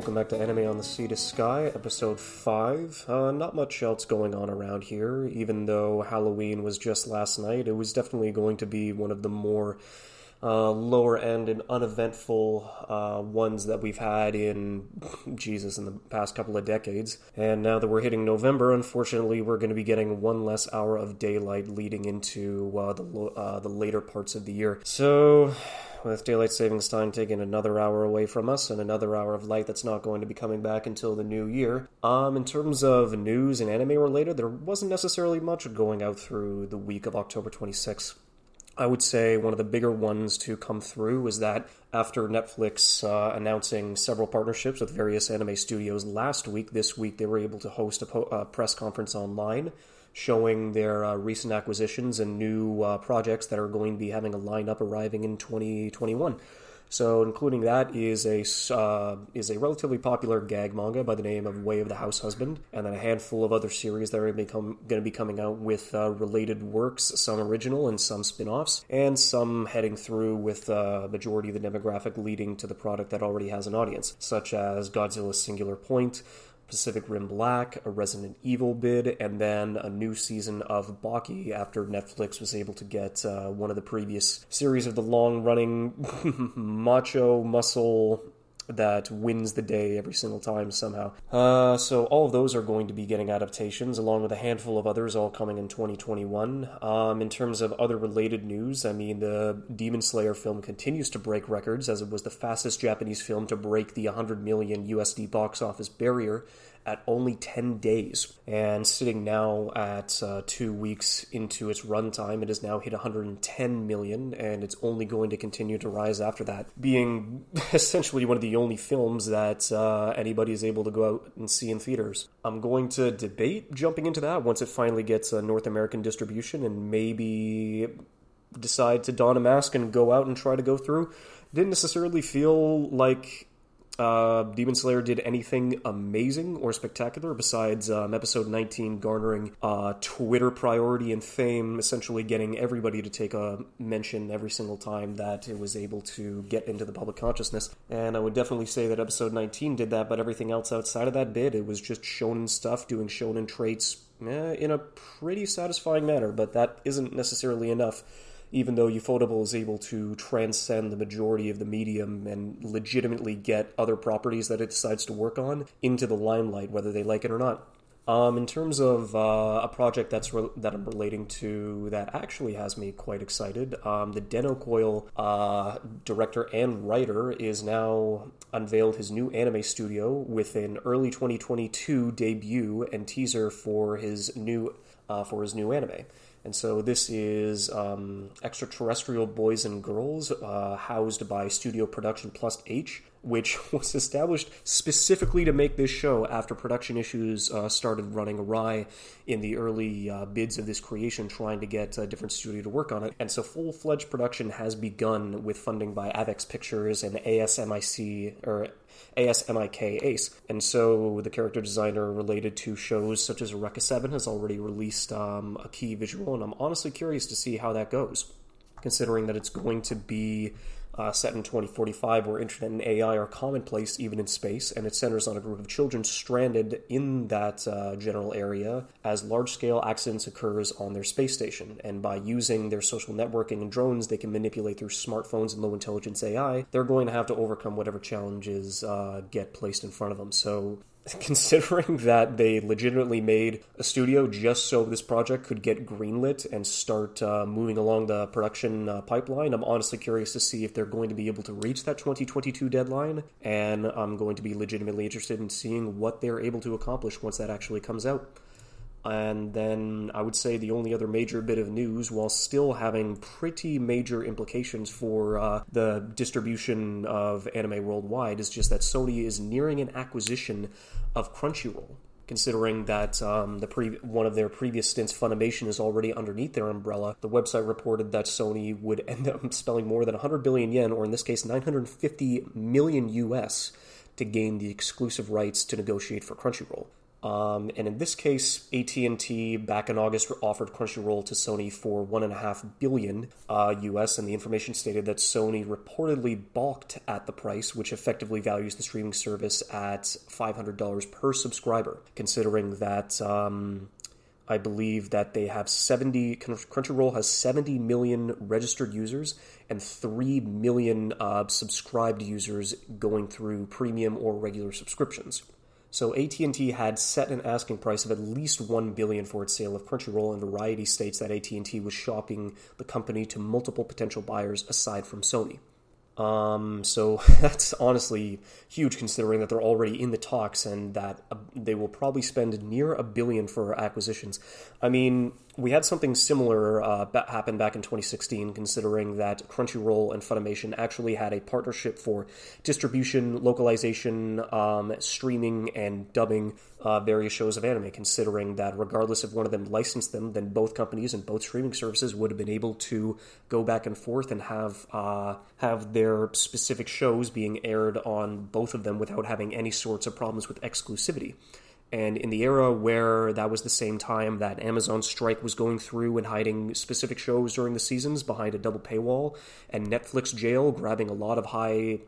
welcome back to Anime on the Sea to Sky, episode 5. Uh, not much else going on around here, even though Halloween was just last night. It was definitely going to be one of the more uh, lower end and uneventful uh, ones that we've had in, Jesus, in the past couple of decades. And now that we're hitting November, unfortunately, we're going to be getting one less hour of daylight leading into uh, the, uh, the later parts of the year. So with daylight savings time taking another hour away from us and another hour of light that's not going to be coming back until the new year. Um, in terms of news and anime related, there wasn't necessarily much going out through the week of October 26th. I would say one of the bigger ones to come through is that after Netflix uh, announcing several partnerships with various anime studios last week, this week they were able to host a po- press conference online showing their uh, recent acquisitions and new uh, projects that are going to be having a lineup arriving in 2021. So, including that is a uh, is a relatively popular gag manga by the name of Way of the House Husband, and then a handful of other series that are going to be coming out with uh, related works, some original and some spin-offs, and some heading through with uh, majority of the demographic leading to the product that already has an audience, such as Godzilla Singular Point. Pacific Rim Black, a Resident Evil bid, and then a new season of Baki after Netflix was able to get uh, one of the previous series of the long running macho muscle that wins the day every single time somehow. Uh, so all of those are going to be getting adaptations, along with a handful of others, all coming in 2021. Um, in terms of other related news, I mean, the Demon Slayer film continues to break records, as it was the fastest Japanese film to break the 100 million USD box office barrier at only 10 days. And sitting now at uh, two weeks into its runtime, it has now hit 110 million, and it's only going to continue to rise after that, being essentially one of the only films that uh, anybody is able to go out and see in theaters. I'm going to debate jumping into that once it finally gets a North American distribution and maybe decide to don a mask and go out and try to go through. Didn't necessarily feel like uh, Demon Slayer did anything amazing or spectacular besides um, episode 19 garnering uh, Twitter priority and fame, essentially getting everybody to take a mention every single time that it was able to get into the public consciousness. And I would definitely say that episode 19 did that, but everything else outside of that bit, it was just shonen stuff, doing shonen traits eh, in a pretty satisfying manner, but that isn't necessarily enough even though Ufotable is able to transcend the majority of the medium and legitimately get other properties that it decides to work on into the limelight, whether they like it or not. Um, in terms of uh, a project that's re- that I'm relating to that actually has me quite excited, um, the Dennou Coil uh, director and writer is now unveiled his new anime studio with an early 2022 debut and teaser for his new uh, for his new anime. And so this is um, extraterrestrial boys and girls uh, housed by Studio Production Plus H, which was established specifically to make this show after production issues uh, started running awry in the early uh, bids of this creation, trying to get a different studio to work on it. And so full fledged production has begun with funding by Avex Pictures and ASMIK, or ASMIK Ace. And so the character designer related to shows such as Eureka 7 has already released um, a key visual, and I'm honestly curious to see how that goes, considering that it's going to be uh, set in 2045 where internet and AI are commonplace even in space, and it centers on a group of children stranded in that uh, general area as large scale accidents occurs on their space station. And by using their social networking and drones they can manipulate through smartphones and low intelligence AI, they're going to have to overcome whatever challenges uh, get placed in front of them. So considering that they legitimately made a studio just so this project could get greenlit and start uh, moving along the production uh, pipeline, I'm honestly curious to see if they're going to be able to reach that 2022 deadline. And I'm going to be legitimately interested in seeing what they're able to accomplish once that actually comes out. And then I would say the only other major bit of news, while still having pretty major implications for uh, the distribution of anime worldwide, is just that Sony is nearing an acquisition of Crunchyroll. Considering that um, the pre- one of their previous stints, Funimation, is already underneath their umbrella, the website reported that Sony would end up spending more than 100 billion yen, or in this case, 950 million US, to gain the exclusive rights to negotiate for Crunchyroll. Um, and in this case, AT&T back in August offered Crunchyroll to Sony for one and a half billion uh, US, and the information stated that Sony reportedly balked at the price, which effectively values the streaming service at $500 per subscriber. Considering that um, I believe that they have 70, Crunchyroll has 70 million registered users and 3 million uh, subscribed users going through premium or regular subscriptions. So AT&T had set an asking price of at least 1 billion for its sale of Crunchyroll and Variety states that AT&T was shopping the company to multiple potential buyers aside from Sony. Um, so that's honestly huge considering that they're already in the talks and that uh, they will probably spend near a billion for acquisitions. I mean, we had something similar uh, happen back in 2016, considering that Crunchyroll and Funimation actually had a partnership for distribution, localization, um, streaming, and dubbing uh, various shows of anime. Considering that regardless if one of them licensed them, then both companies and both streaming services would have been able to go back and forth and have uh, have their specific shows being aired on both of them without having any sorts of problems with exclusivity. And in the era where that was the same time that Amazon strike was going through and hiding specific shows during the seasons behind a double paywall, and Netflix jail grabbing a lot of high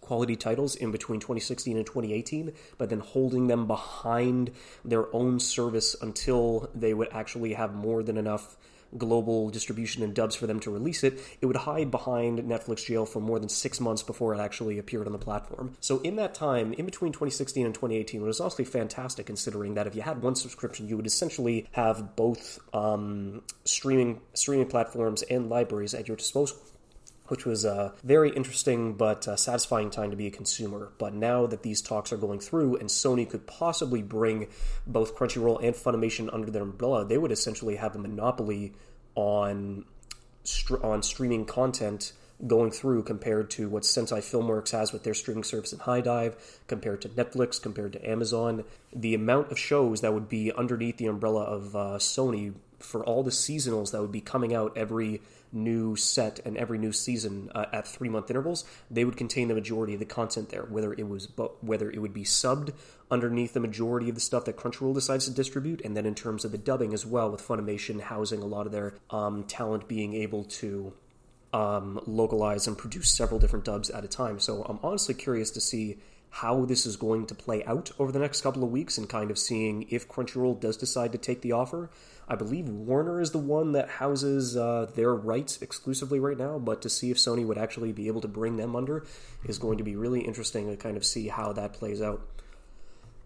quality titles in between 2016 and 2018, but then holding them behind their own service until they would actually have more than enough global distribution and dubs for them to release it, it would hide behind Netflix jail for more than six months before it actually appeared on the platform. So in that time, in between 2016 and 2018, it was honestly fantastic considering that if you had one subscription, you would essentially have both um, streaming streaming platforms and libraries at your disposal which was a very interesting but uh, satisfying time to be a consumer. But now that these talks are going through and Sony could possibly bring both Crunchyroll and Funimation under their umbrella, they would essentially have a monopoly on on streaming content going through compared to what Sentai Filmworks has with their streaming service in HIDIVE, compared to Netflix, compared to Amazon. The amount of shows that would be underneath the umbrella of uh, Sony for all the seasonals that would be coming out every new set and every new season uh, at three month intervals, they would contain the majority of the content there. Whether it was whether it would be subbed underneath the majority of the stuff that Crunchyroll decides to distribute, and then in terms of the dubbing as well, with Funimation housing a lot of their um, talent being able to um, localize and produce several different dubs at a time. So I'm honestly curious to see how this is going to play out over the next couple of weeks and kind of seeing if Crunchyroll does decide to take the offer. I believe Warner is the one that houses uh, their rights exclusively right now, but to see if Sony would actually be able to bring them under is going to be really interesting to kind of see how that plays out.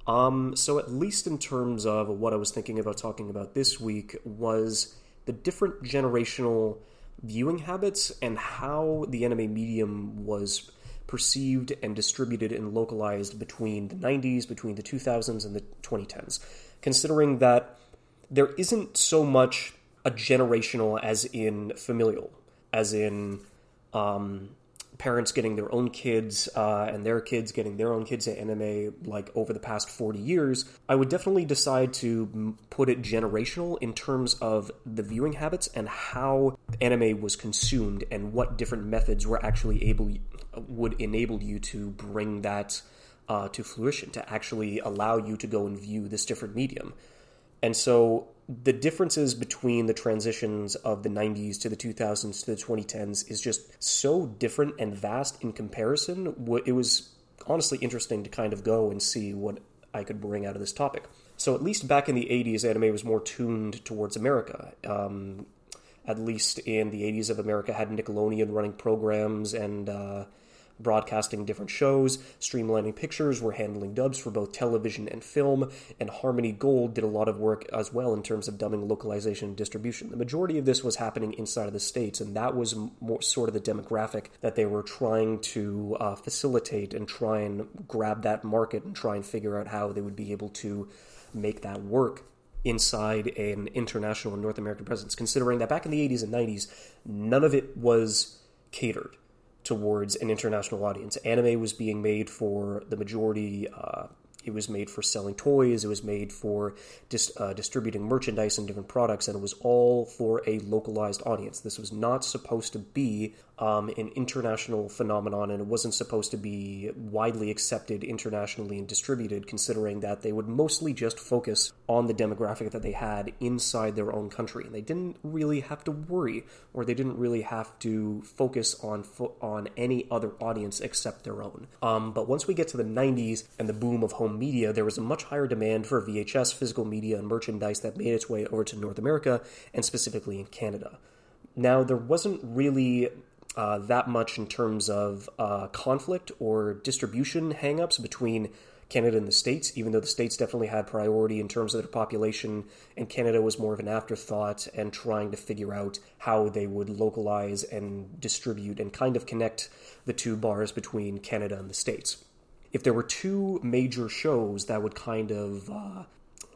Um, so, at least in terms of what I was thinking about talking about this week, was the different generational viewing habits and how the anime medium was perceived and distributed and localized between the 90s, between the 2000s, and the 2010s. Considering that there isn't so much a generational as in familial, as in um, parents getting their own kids uh, and their kids getting their own kids at anime like over the past 40 years, I would definitely decide to put it generational in terms of the viewing habits and how anime was consumed and what different methods were actually able would enable you to bring that uh, to fruition to actually allow you to go and view this different medium. And so the differences between the transitions of the 90s to the 2000s to the 2010s is just so different and vast in comparison. It was honestly interesting to kind of go and see what I could bring out of this topic. So, at least back in the 80s, anime was more tuned towards America. Um, at least in the 80s of America, had Nickelodeon running programs and uh, broadcasting different shows, Streamlining Pictures were handling dubs for both television and film, and Harmony Gold did a lot of work as well in terms of dubbing localization and distribution. The majority of this was happening inside of the States, and that was more sort of the demographic that they were trying to uh, facilitate and try and grab that market and try and figure out how they would be able to make that work inside an international North American presence, considering that back in the 80s and 90s, none of it was catered towards an international audience. Anime was being made for the majority uh, it was made for selling toys, it was made for dis- uh, distributing merchandise and different products, and it was all for a localized audience. This was not supposed to be um, an international phenomenon, and it wasn't supposed to be widely accepted internationally and distributed, considering that they would mostly just focus on the demographic that they had inside their own country. And they didn't really have to worry, or they didn't really have to focus on fo- on any other audience except their own. Um, but once we get to the 90s and the boom of home media, there was a much higher demand for VHS, physical media, and merchandise that made its way over to North America and specifically in Canada. Now, there wasn't really uh, that much in terms of uh, conflict or distribution hangups between Canada and the States, even though the States definitely had priority in terms of their population, and Canada was more of an afterthought and trying to figure out how they would localize and distribute and kind of connect the two bars between Canada and the States. If there were two major shows that would kind of, uh,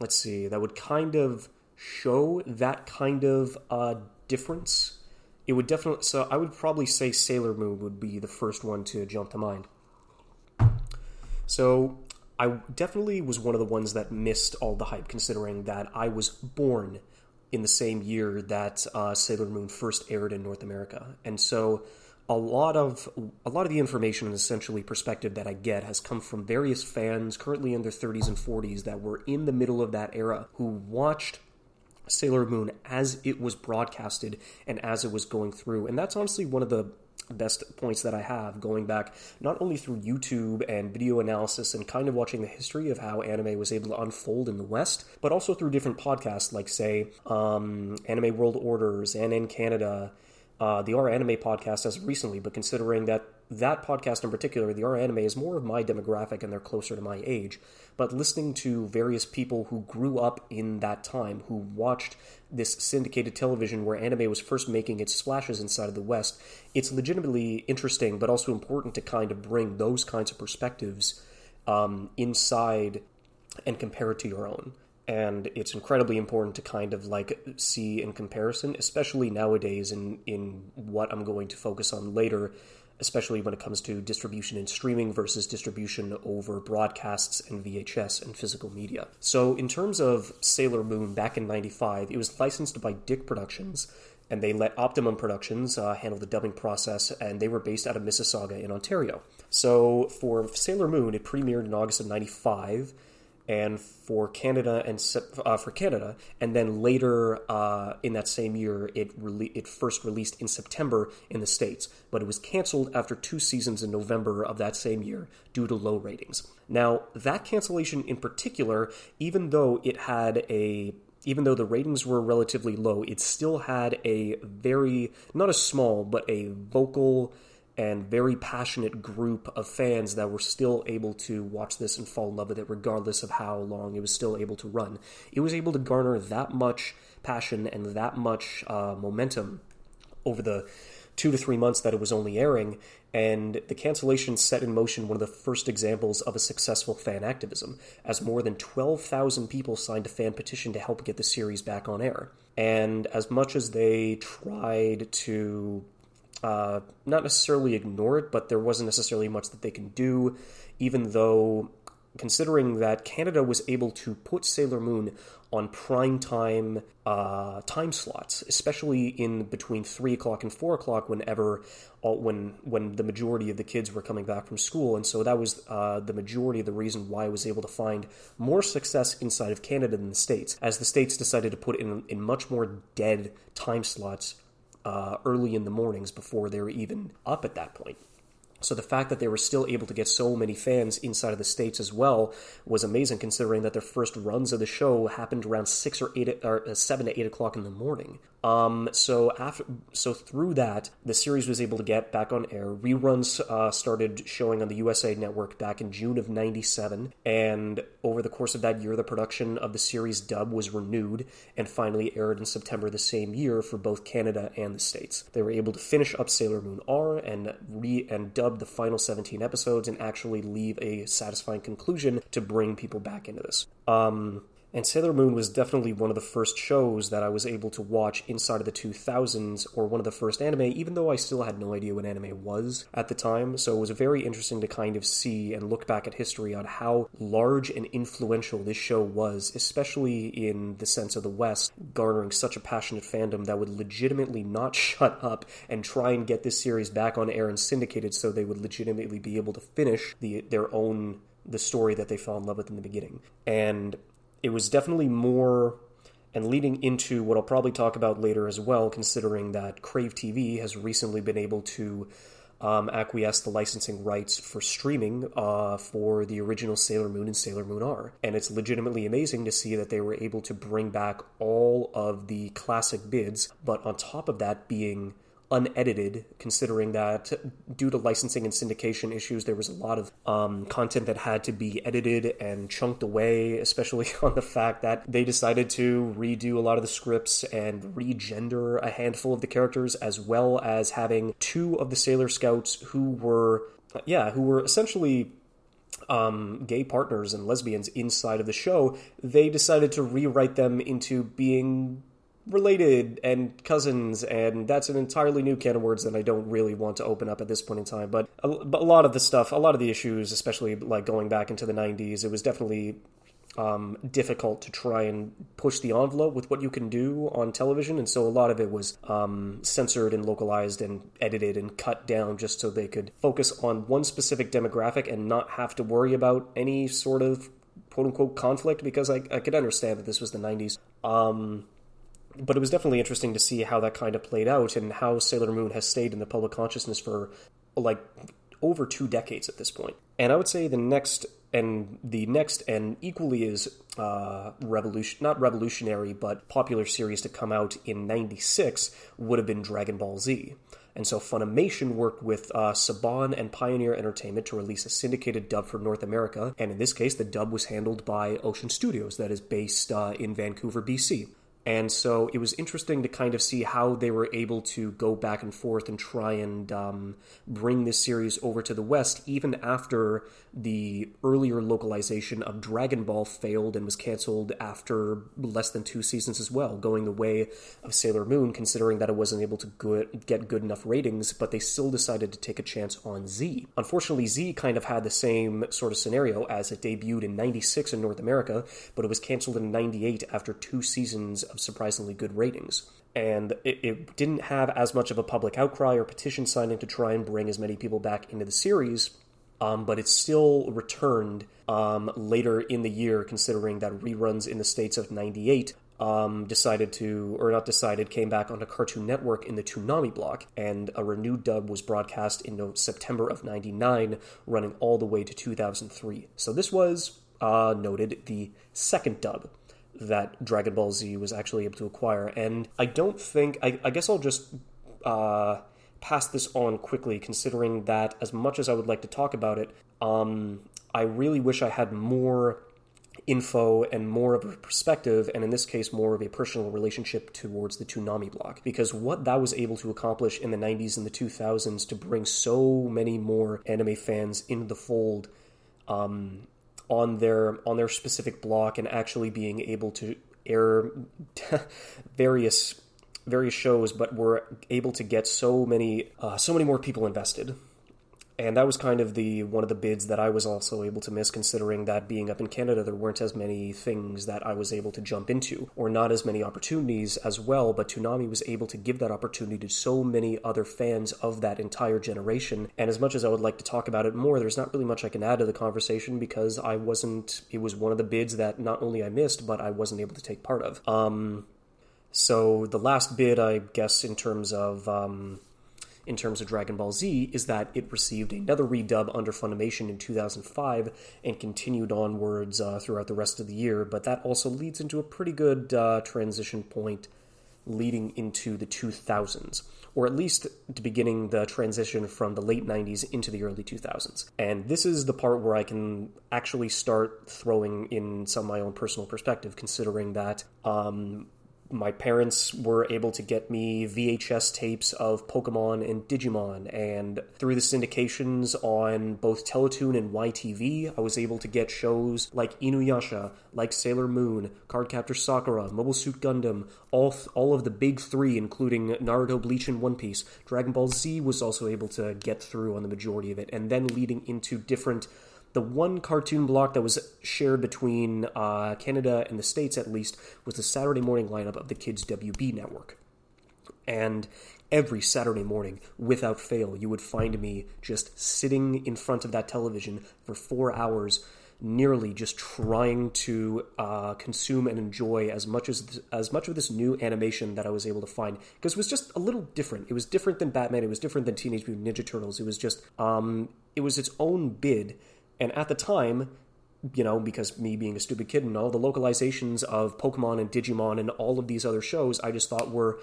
let's see, that would kind of show that kind of uh, difference it would definitely. So I would probably say Sailor Moon would be the first one to jump to mind. So I definitely was one of the ones that missed all the hype, considering that I was born in the same year that uh, Sailor Moon first aired in North America, and so a lot of a lot of the information and essentially perspective that I get has come from various fans currently in their 30s and 40s that were in the middle of that era who watched Sailor Moon as it was broadcasted and as it was going through. And that's honestly one of the best points that I have going back not only through YouTube and video analysis and kind of watching the history of how anime was able to unfold in the West, but also through different podcasts like, say, um, Anime World Orders and in Canada. Uh, the R Anime podcast as recently, but considering that that podcast in particular, the R Anime, is more of my demographic and they're closer to my age but listening to various people who grew up in that time, who watched this syndicated television where anime was first making its splashes inside of the West, it's legitimately interesting, but also important to kind of bring those kinds of perspectives um, inside and compare it to your own. And it's incredibly important to kind of like see in comparison, especially nowadays in, in what I'm going to focus on later especially when it comes to distribution and streaming versus distribution over broadcasts and VHS and physical media. So, in terms of Sailor Moon back in 95, it was licensed by DiC Productions. And they let Optimum Productions uh, handle the dubbing process, and they were based out of Mississauga in Ontario. So, for Sailor Moon, it premiered in August of 95 and for Canada and uh, for Canada, and then later uh, in that same year, it rele- it first released in September in the states, but it was canceled after two seasons in November of that same year due to low ratings. Now that cancellation in particular, even though it had a even though the ratings were relatively low, it still had a very not a small but a vocal and very passionate group of fans that were still able to watch this and fall in love with it regardless of how long it was still able to run. It was able to garner that much passion and that much uh, momentum over the two to three months that it was only airing, and the cancellation set in motion one of the first examples of a successful fan activism, as more than 12,000 people signed a fan petition to help get the series back on air. And as much as they tried to uh, not necessarily ignore it, but there wasn't necessarily much that they can do, even though considering that Canada was able to put Sailor Moon on prime time uh, time slots, especially in between three o'clock and four o'clock, whenever when when the majority of the kids were coming back from school, and so that was uh, the majority of the reason why I was able to find more success inside of Canada than the states, as the states decided to put in in much more dead time slots uh, early in the mornings before they were even up at that point. So the fact that they were still able to get so many fans inside of the states as well was amazing, considering that their first runs of the show happened around six or eight or uh, seven to eight o'clock in the morning. Um, so after, so through that, the series was able to get back on air. Reruns uh, started showing on the USA Network back in June of '97, and over the course of that year, the production of the series dub was renewed and finally aired in September the same year for both Canada and the States. They were able to finish up Sailor Moon R and re and dub the final 17 episodes and actually leave a satisfying conclusion to bring people back into this. Um, And Sailor Moon was definitely one of the first shows that I was able to watch inside of the 2000s, or one of the first anime, even though I still had no idea what anime was at the time. So it was very interesting to kind of see and look back at history on how large and influential this show was, especially in the sense of the West, garnering such a passionate fandom that would legitimately not shut up and try and get this series back on air and syndicated so they would legitimately be able to finish the, their own the story that they fell in love with in the beginning. And it was definitely more and leading into what I'll probably talk about later as well, considering that Crave TV has recently been able to um, acquiesce the licensing rights for streaming uh, for the original Sailor Moon and Sailor Moon R. And it's legitimately amazing to see that they were able to bring back all of the classic bids, but on top of that being unedited, considering that due to licensing and syndication issues, there was a lot of um, content that had to be edited and chunked away, especially on the fact that they decided to redo a lot of the scripts and regender a handful of the characters, as well as having two of the Sailor Scouts who were, yeah, who were essentially um, gay partners and lesbians inside of the show, they decided to rewrite them into being related and cousins, and that's an entirely new can of words that I don't really want to open up at this point in time. But a, but a lot of the stuff, a lot of the issues, especially like going back into the 90s, it was definitely um, difficult to try and push the envelope with what you can do on television, and so a lot of it was um, censored and localized and edited and cut down just so they could focus on one specific demographic and not have to worry about any sort of quote unquote conflict because I, I could understand that this was the 90s. Um, but it was definitely interesting to see how that kind of played out and how Sailor Moon has stayed in the public consciousness for like over two decades at this point. And I would say the next and the next and equally is uh, revolution not revolutionary but popular series to come out in 96 would have been Dragon Ball Z. And so Funimation worked with uh, Saban and Pioneer Entertainment to release a syndicated dub for North America, and in this case, the dub was handled by Ocean Studios, that is based uh, in Vancouver, BC. And so it was interesting to kind of see how they were able to go back and forth and try and um, bring this series over to the West, even after the earlier localization of Dragon Ball failed and was canceled after less than two seasons as well, going the way of Sailor Moon, considering that it wasn't able to good, get good enough ratings, but they still decided to take a chance on Z. Unfortunately, Z kind of had the same sort of scenario as it debuted in 96 in North America, but it was canceled in 98 after two seasons surprisingly good ratings. And it, it, didn't have as much of a public outcry or petition signing to try and bring as many people back into the series, um, but it still returned um, later in the year, considering that reruns in the States of 98 um, decided to, or not decided, came back onto Cartoon Network in the Toonami block, and a renewed dub was broadcast in September of 99, running all the way to 2003. So this was, uh, noted, the second dub that Dragon Ball Z was actually able to acquire. And I don't think, I, I guess I'll just uh, pass this on quickly, considering that as much as I would like to talk about it, um, I really wish I had more info and more of a perspective, and in this case, more of a personal relationship towards the Toonami block. Because what that was able to accomplish in the 90s and the 2000s to bring so many more anime fans into the fold um, on their on their specific block and actually being able to air various various shows, but were able to get so many uh, so many more people invested and that was kind of the one of the bids that I was also able to miss, considering that being up in Canada, there weren't as many things that I was able to jump into, or not as many opportunities as well. But Toonami was able to give that opportunity to so many other fans of that entire generation. And as much as I would like to talk about it more, there's not really much I can add to the conversation because I wasn't. It was one of the bids that not only I missed, but I wasn't able to take part of. Um, so the last bid, I guess, in terms of um, in terms of Dragon Ball Z is that it received another redub under Funimation in 2005 and continued onwards uh, throughout the rest of the year, but that also leads into a pretty good uh, transition point leading into the 2000s, or at least beginning the transition from the late 90s into the early 2000s. And this is the part where I can actually start throwing in some of my own personal perspective, considering that um, my parents were able to get me VHS tapes of Pokemon and Digimon, and through the syndications on both Teletoon and YTV, I was able to get shows like Inuyasha, like Sailor Moon, Cardcaptor Sakura, Mobile Suit Gundam, all th- all of the big three, including Naruto, Bleach, and One Piece. Dragon Ball Z was also able to get through on the majority of it, and then leading into different the one cartoon block that was shared between uh, Canada and the States, at least, was the Saturday morning lineup of the Kids WB network. And every Saturday morning, without fail, you would find me just sitting in front of that television for four hours, nearly just trying to uh, consume and enjoy as much as as much of this new animation that I was able to find because it was just a little different. It was different than Batman. It was different than Teenage Mutant Ninja Turtles. It was just um, it was its own bid and at the time, you know, because me being a stupid kid and all the localizations of Pokemon and Digimon and all of these other shows, I just thought were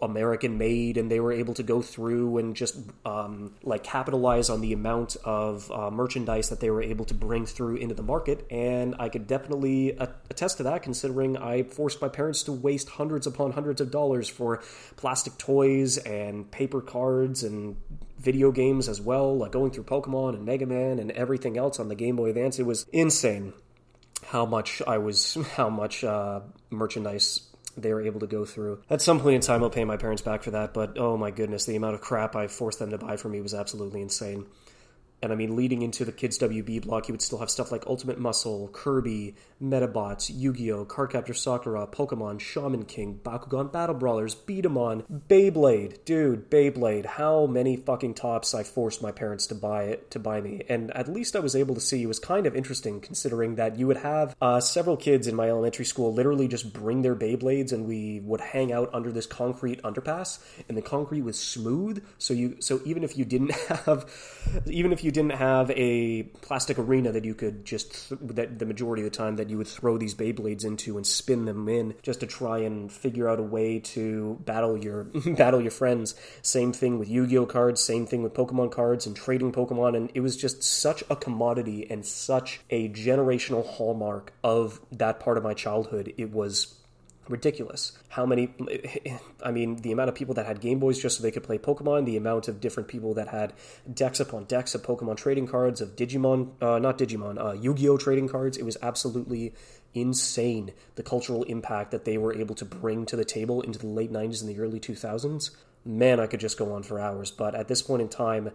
American made, and they were able to go through and just um, like capitalize on the amount of uh, merchandise that they were able to bring through into the market. And I could definitely attest to that, considering I forced my parents to waste hundreds upon hundreds of dollars for plastic toys and paper cards and video games as well, like going through Pokemon and Mega Man and everything else on the Game Boy Advance. It was insane how much I was, how much uh, merchandise they were able to go through. At some point in time, I'll pay my parents back for that, but oh my goodness, the amount of crap I forced them to buy for me was absolutely insane. And I mean, leading into the Kids WB block, you would still have stuff like Ultimate Muscle, Kirby, Medabots, Yu-Gi-Oh, Cardcaptor Sakura, Pokemon, Shaman King, Bakugan Battle Brawlers, B-Daman, Beyblade. Dude, Beyblade. How many fucking tops I forced my parents to buy it to buy me. And at least I was able to see it was kind of interesting considering that you would have uh, several kids in my elementary school literally just bring their Beyblades and we would hang out under this concrete underpass and the concrete was smooth. So you so even if you didn't have even if you didn't have a plastic arena that you could just th- that the majority of the time that you would throw these Beyblades into and spin them in just to try and figure out a way to battle your battle your friends. Same thing with Yu-Gi-Oh cards, same thing with Pokemon cards and trading Pokemon and it was just such a commodity and such a generational hallmark of that part of my childhood. It was ridiculous. How many? I mean, the amount of people that had Game Boys just so they could play Pokemon, the amount of different people that had decks upon decks of Pokemon trading cards, of Digimon, uh, not Digimon, uh, Yu Gi Oh trading cards. It was absolutely insane the cultural impact that they were able to bring to the table into the late 90s and the early 2000s. Man, I could just go on for hours, but at this point in time,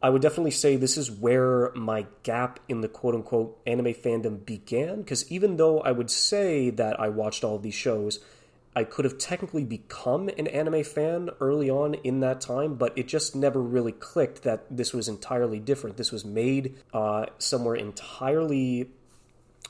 I would definitely say this is where my gap in the quote unquote anime fandom began. Because even though I would say that I watched all of these shows, I could have technically become an anime fan early on in that time, but it just never really clicked that this was entirely different. This was made uh, somewhere entirely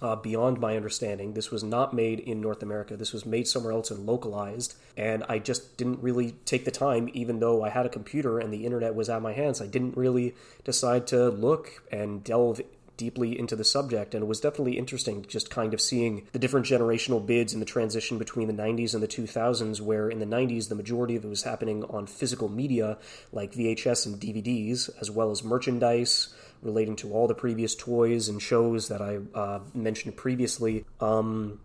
uh, beyond my understanding. This was not made in North America. This was made somewhere else and localized. And I just didn't really take the time, even though I had a computer and the internet was at my hands. I didn't really decide to look and delve deeply into the subject, and it was definitely interesting just kind of seeing the different generational bids in the transition between the 90s and the 2000s, where in the 90s the majority of it was happening on physical media like VHS and DVDs, as well as merchandise relating to all the previous toys and shows that I uh, mentioned previously. Um,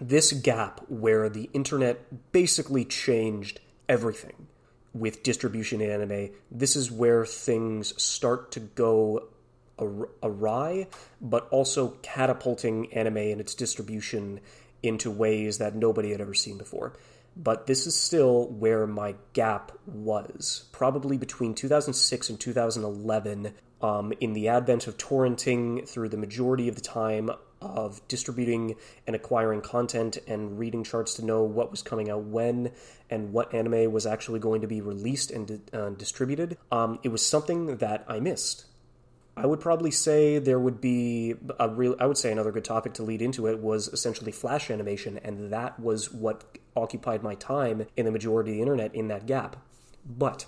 this gap where the internet basically changed everything with distribution in anime, this is where things start to go awry, but also catapulting anime and its distribution into ways that nobody had ever seen before. But this is still where my gap was. Probably between 2006 and 2011, um, in the advent of torrenting through the majority of the time of distributing and acquiring content and reading charts to know what was coming out when and what anime was actually going to be released and uh, distributed, um, it was something that I missed. I would probably say there would be a real. I would say another good topic to lead into it was essentially flash animation, and that was what occupied my time in the majority of the internet in that gap. But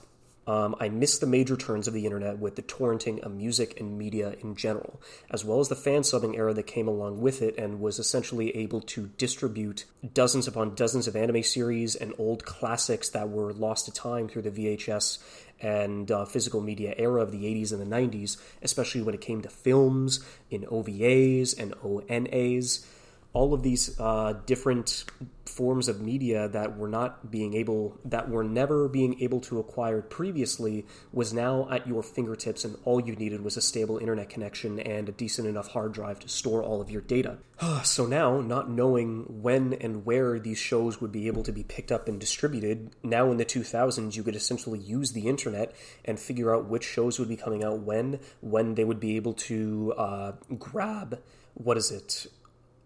um, I missed the major turns of the internet with the torrenting of music and media in general, as well as the fan subbing era that came along with it and was essentially able to distribute dozens upon dozens of anime series and old classics that were lost to time through the VHS and uh, physical media era of the 80s and the 90s, especially when it came to films in OVAs and ONAs. All of these uh, different forms of media that were not being able that were never being able to acquire previously was now at your fingertips and all you needed was a stable internet connection and a decent enough hard drive to store all of your data. So now not knowing when and where these shows would be able to be picked up and distributed now in the 2000s you could essentially use the internet and figure out which shows would be coming out when when they would be able to uh, grab what is it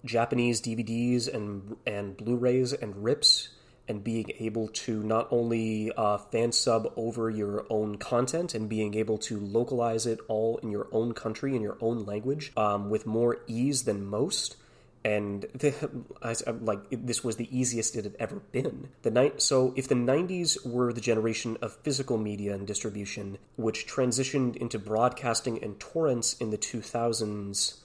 Japanese DVDs and and Blu-rays and rips and being able to not only uh, fan sub over your own content and being able to localize it all in your own country in your own language um, with more ease than most and the, I, like this was the easiest it had ever been. The night, so if the '90s were the generation of physical media and distribution, which transitioned into broadcasting and torrents in the 2000s,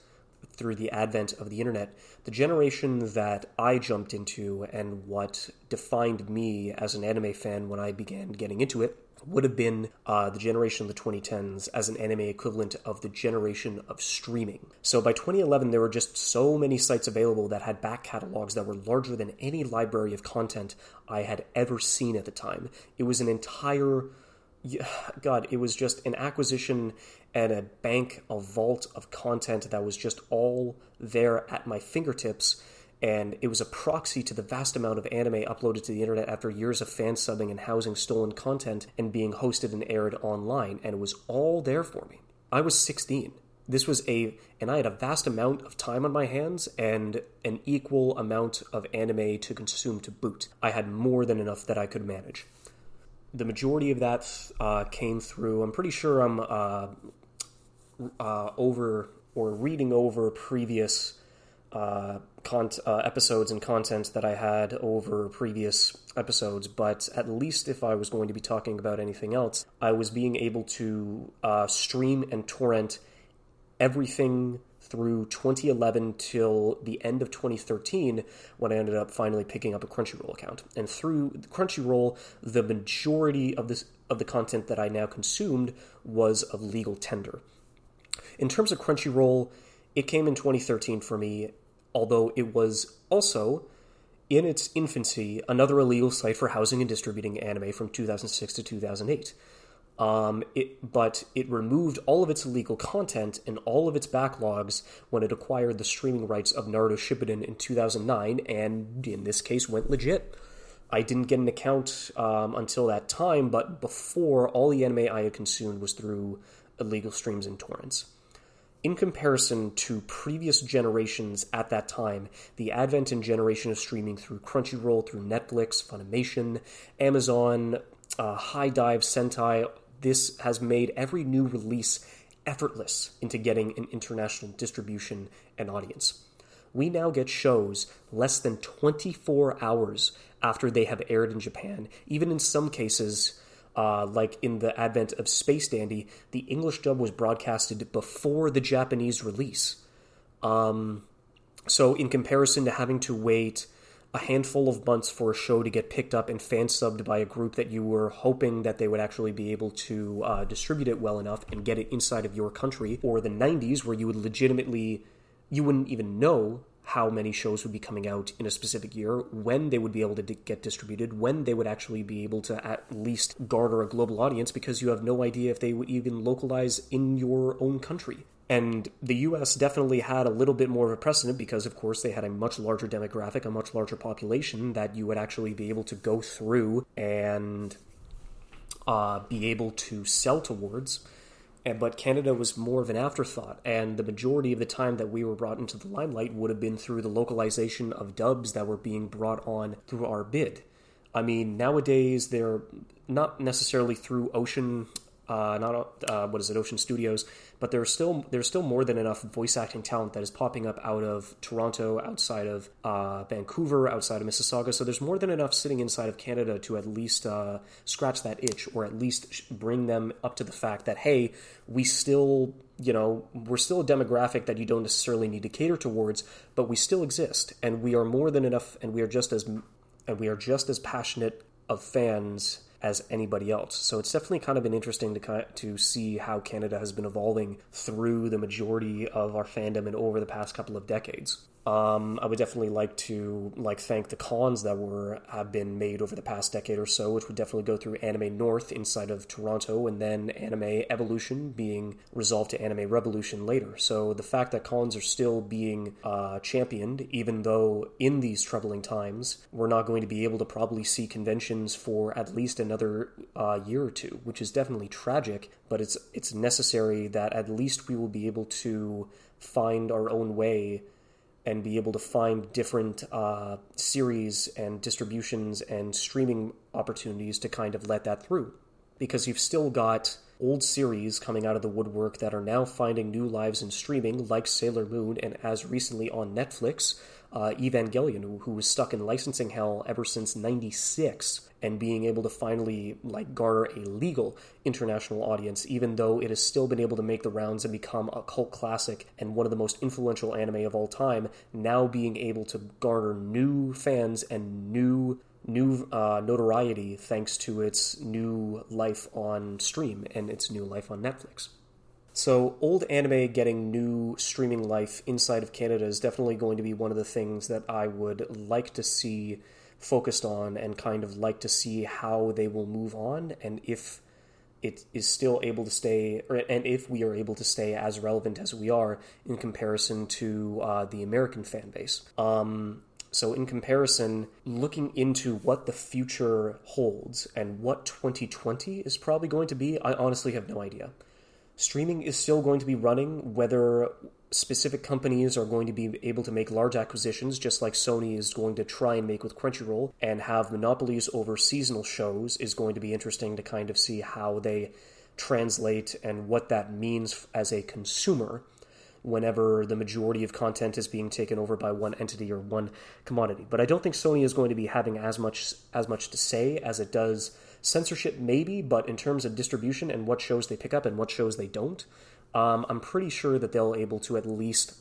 through the advent of the internet, the generation that I jumped into and what defined me as an anime fan when I began getting into it would have been uh, the generation of the 2010s as an anime equivalent of the generation of streaming. So by 2011, there were just so many sites available that had back catalogs that were larger than any library of content I had ever seen at the time. It was an entire God, it was just an acquisition and a bank, a vault of content that was just all there at my fingertips. And it was a proxy to the vast amount of anime uploaded to the internet after years of fan subbing and housing stolen content and being hosted and aired online. And it was all there for me. I was 16. This was a, and I had a vast amount of time on my hands and an equal amount of anime to consume to boot. I had more than enough that I could manage the majority of that uh, came through. I'm pretty sure I'm uh, uh, over or reading over previous uh, uh, episodes and content that I had over previous episodes, but at least if I was going to be talking about anything else, I was being able to stream and torrent everything through 2011 till the end of 2013 when I ended up finally picking up a Crunchyroll account. And through Crunchyroll, the majority of this of the content that I now consumed was of legal tender. In terms of Crunchyroll, it came in 2013 for me, although it was also in its infancy another illegal site for housing and distributing anime from 2006 to 2008. Um, it, but it removed all of its illegal content and all of its backlogs when it acquired the streaming rights of Naruto Shippuden in 2009, and in this case went legit. I didn't get an account um, until that time, but before, all the anime I had consumed was through illegal streams and torrents. In comparison to previous generations at that time, the advent and generation of streaming through Crunchyroll, through Netflix, Funimation, Amazon, uh, Dive, Sentai, this has made every new release effortless into getting an international distribution and audience. We now get shows less than 24 hours after they have aired in Japan. Even in some cases, uh, like in the advent of Space Dandy, the English dub was broadcasted before the Japanese release. Um, so, in comparison to having to wait a handful of months for a show to get picked up and fan subbed by a group that you were hoping that they would actually be able to uh, distribute it well enough and get it inside of your country, or the 90s where you would legitimately, you wouldn't even know how many shows would be coming out in a specific year, when they would be able to get distributed, when they would actually be able to at least garner a global audience because you have no idea if they would even localize in your own country. And the US definitely had a little bit more of a precedent because, of course, they had a much larger demographic, a much larger population that you would actually be able to go through and uh, be able to sell towards. And, but Canada was more of an afterthought, and the majority of the time that we were brought into the limelight would have been through the localization of dubs that were being brought on through our bid. I mean, nowadays they're not necessarily through Ocean uh, not uh, what is it, Ocean Studios, but there's still there's still more than enough voice acting talent that is popping up out of Toronto, outside of uh, Vancouver, outside of Mississauga. So there's more than enough sitting inside of Canada to at least uh, scratch that itch, or at least bring them up to the fact that hey, we still you know we're still a demographic that you don't necessarily need to cater towards, but we still exist, and we are more than enough, and we are just as and we are just as passionate of fans as anybody else. So it's definitely kind of been interesting to to see how Canada has been evolving through the majority of our fandom and over the past couple of decades. Um, I would definitely like to like thank the cons that were have been made over the past decade or so, which would definitely go through Anime North inside of Toronto, and then Anime Evolution being resolved to Anime Revolution later. So the fact that cons are still being uh, championed, even though in these troubling times we're not going to be able to probably see conventions for at least another uh, year or two, which is definitely tragic. But it's it's necessary that at least we will be able to find our own way and be able to find different uh, series and distributions and streaming opportunities to kind of let that through. Because you've still got old series coming out of the woodwork that are now finding new lives in streaming, like Sailor Moon, and as recently on Netflix, uh, Evangelion, who, who was stuck in licensing hell ever since '96, and being able to finally like garner a legal international audience, even though it has still been able to make the rounds and become a cult classic and one of the most influential anime of all time. Now being able to garner new fans and new new uh, notoriety thanks to its new life on stream and its new life on Netflix. So, old anime getting new streaming life inside of Canada is definitely going to be one of the things that I would like to see focused on and kind of like to see how they will move on and if it is still able to stay, or, and if we are able to stay as relevant as we are in comparison to uh, the American fan base. Um, so, in comparison, looking into what the future holds and what 2020 is probably going to be, I honestly have no idea streaming is still going to be running, whether specific companies are going to be able to make large acquisitions, just like Sony is going to try and make with Crunchyroll, and have monopolies over seasonal shows, is going to be interesting to kind of see how they translate and what that means as a consumer whenever the majority of content is being taken over by one entity or one commodity. But I don't think Sony is going to be having as much as much to say as it does censorship maybe, but in terms of distribution and what shows they pick up and what shows they don't, um, I'm pretty sure that they'll able to at least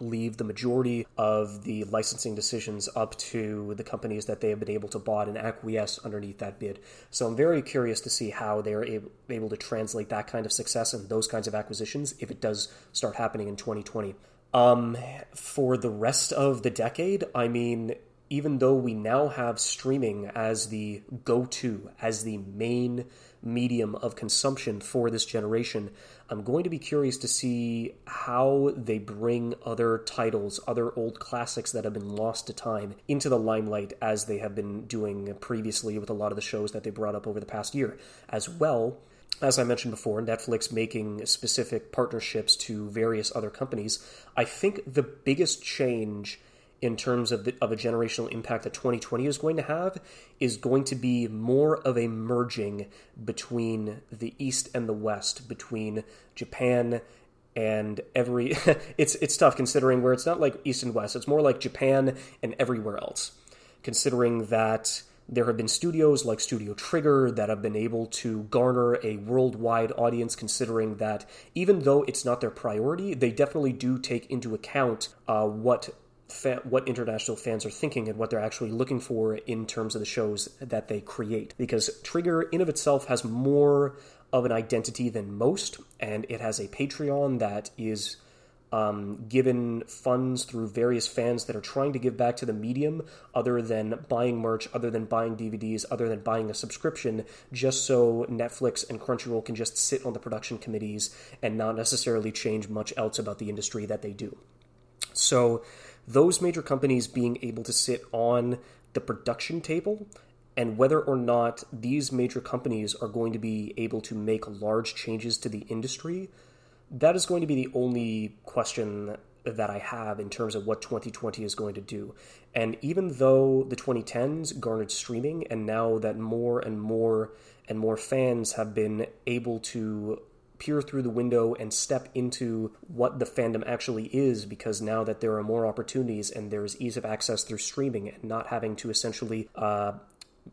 leave the majority of the licensing decisions up to the companies that they have been able to bought and acquiesce underneath that bid. So I'm very curious to see how they are able, able to translate that kind of success and those kinds of acquisitions if it does start happening in 2020. Um, for the rest of the decade, I mean, even though we now have streaming as the go to, as the main medium of consumption for this generation, I'm going to be curious to see how they bring other titles, other old classics that have been lost to time, into the limelight as they have been doing previously with a lot of the shows that they brought up over the past year. As well, as I mentioned before, Netflix making specific partnerships to various other companies. I think the biggest change in terms of, the, of a generational impact that 2020 is going to have is going to be more of a merging between the East and the West, between Japan and every. it's it's tough considering where it's not like East and West. It's more like Japan and everywhere else. Considering that there have been studios like Studio Trigger that have been able to garner a worldwide audience, considering that even though it's not their priority, they definitely do take into account uh, what fa- what international fans are thinking and what they're actually looking for in terms of the shows that they create. Because Trigger, in of itself, has more of an identity than most, and it has a Patreon that is um, given funds through various fans that are trying to give back to the medium other than buying merch, other than buying DVDs, other than buying a subscription, just so Netflix and Crunchyroll can just sit on the production committees and not necessarily change much else about the industry that they do. So those major companies being able to sit on the production table and whether or not these major companies are going to be able to make large changes to the industry, that is going to be the only question that I have in terms of what 2020 is going to do. And even though the 2010s garnered streaming, and now that more and more and more fans have been able to peer through the window and step into what the fandom actually is because now that there are more opportunities and there's ease of access through streaming and not having to essentially uh,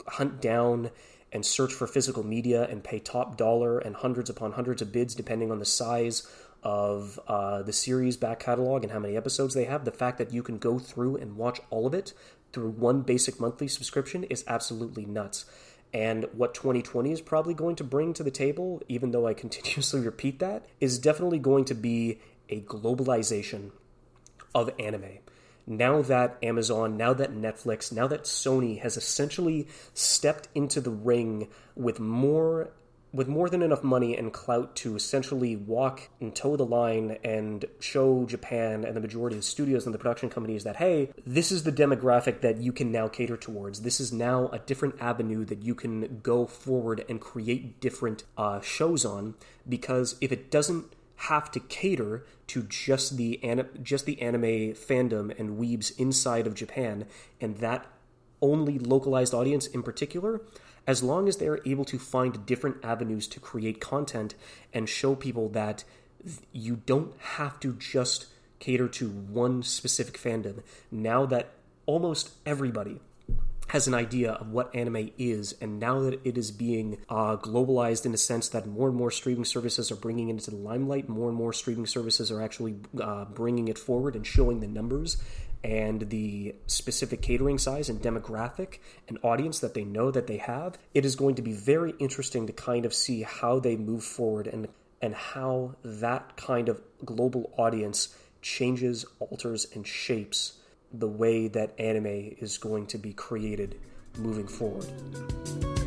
hunt down and search for physical media and pay top dollar and hundreds upon hundreds of bids depending on the size of uh, the series back catalog and how many episodes they have. The fact that you can go through and watch all of it through one basic monthly subscription is absolutely nuts. And what 2020 is probably going to bring to the table, even though I continuously repeat that, is definitely going to be a globalization of anime. now that Amazon, now that Netflix, now that Sony has essentially stepped into the ring with more with more than enough money and clout to essentially walk and toe the line and show Japan and the majority of the studios and the production companies that, hey, this is the demographic that you can now cater towards. This is now a different avenue that you can go forward and create different uh, shows on. Because if it doesn't have to cater to just the just the anime fandom and weebs inside of Japan and that only localized audience in particular, as long as they are able to find different avenues to create content and show people that you don't have to just cater to one specific fandom. Now that almost everybody has an idea of what anime is, and now that it is being uh, globalized in a sense that more and more streaming services are bringing it into the limelight, more and more streaming services are actually uh, bringing it forward and showing the numbers and the specific catering size and demographic and audience that they know that they have, it is going to be very interesting to kind of see how they move forward and and how that kind of global audience changes, alters, and shapes the way that anime is going to be created moving forward.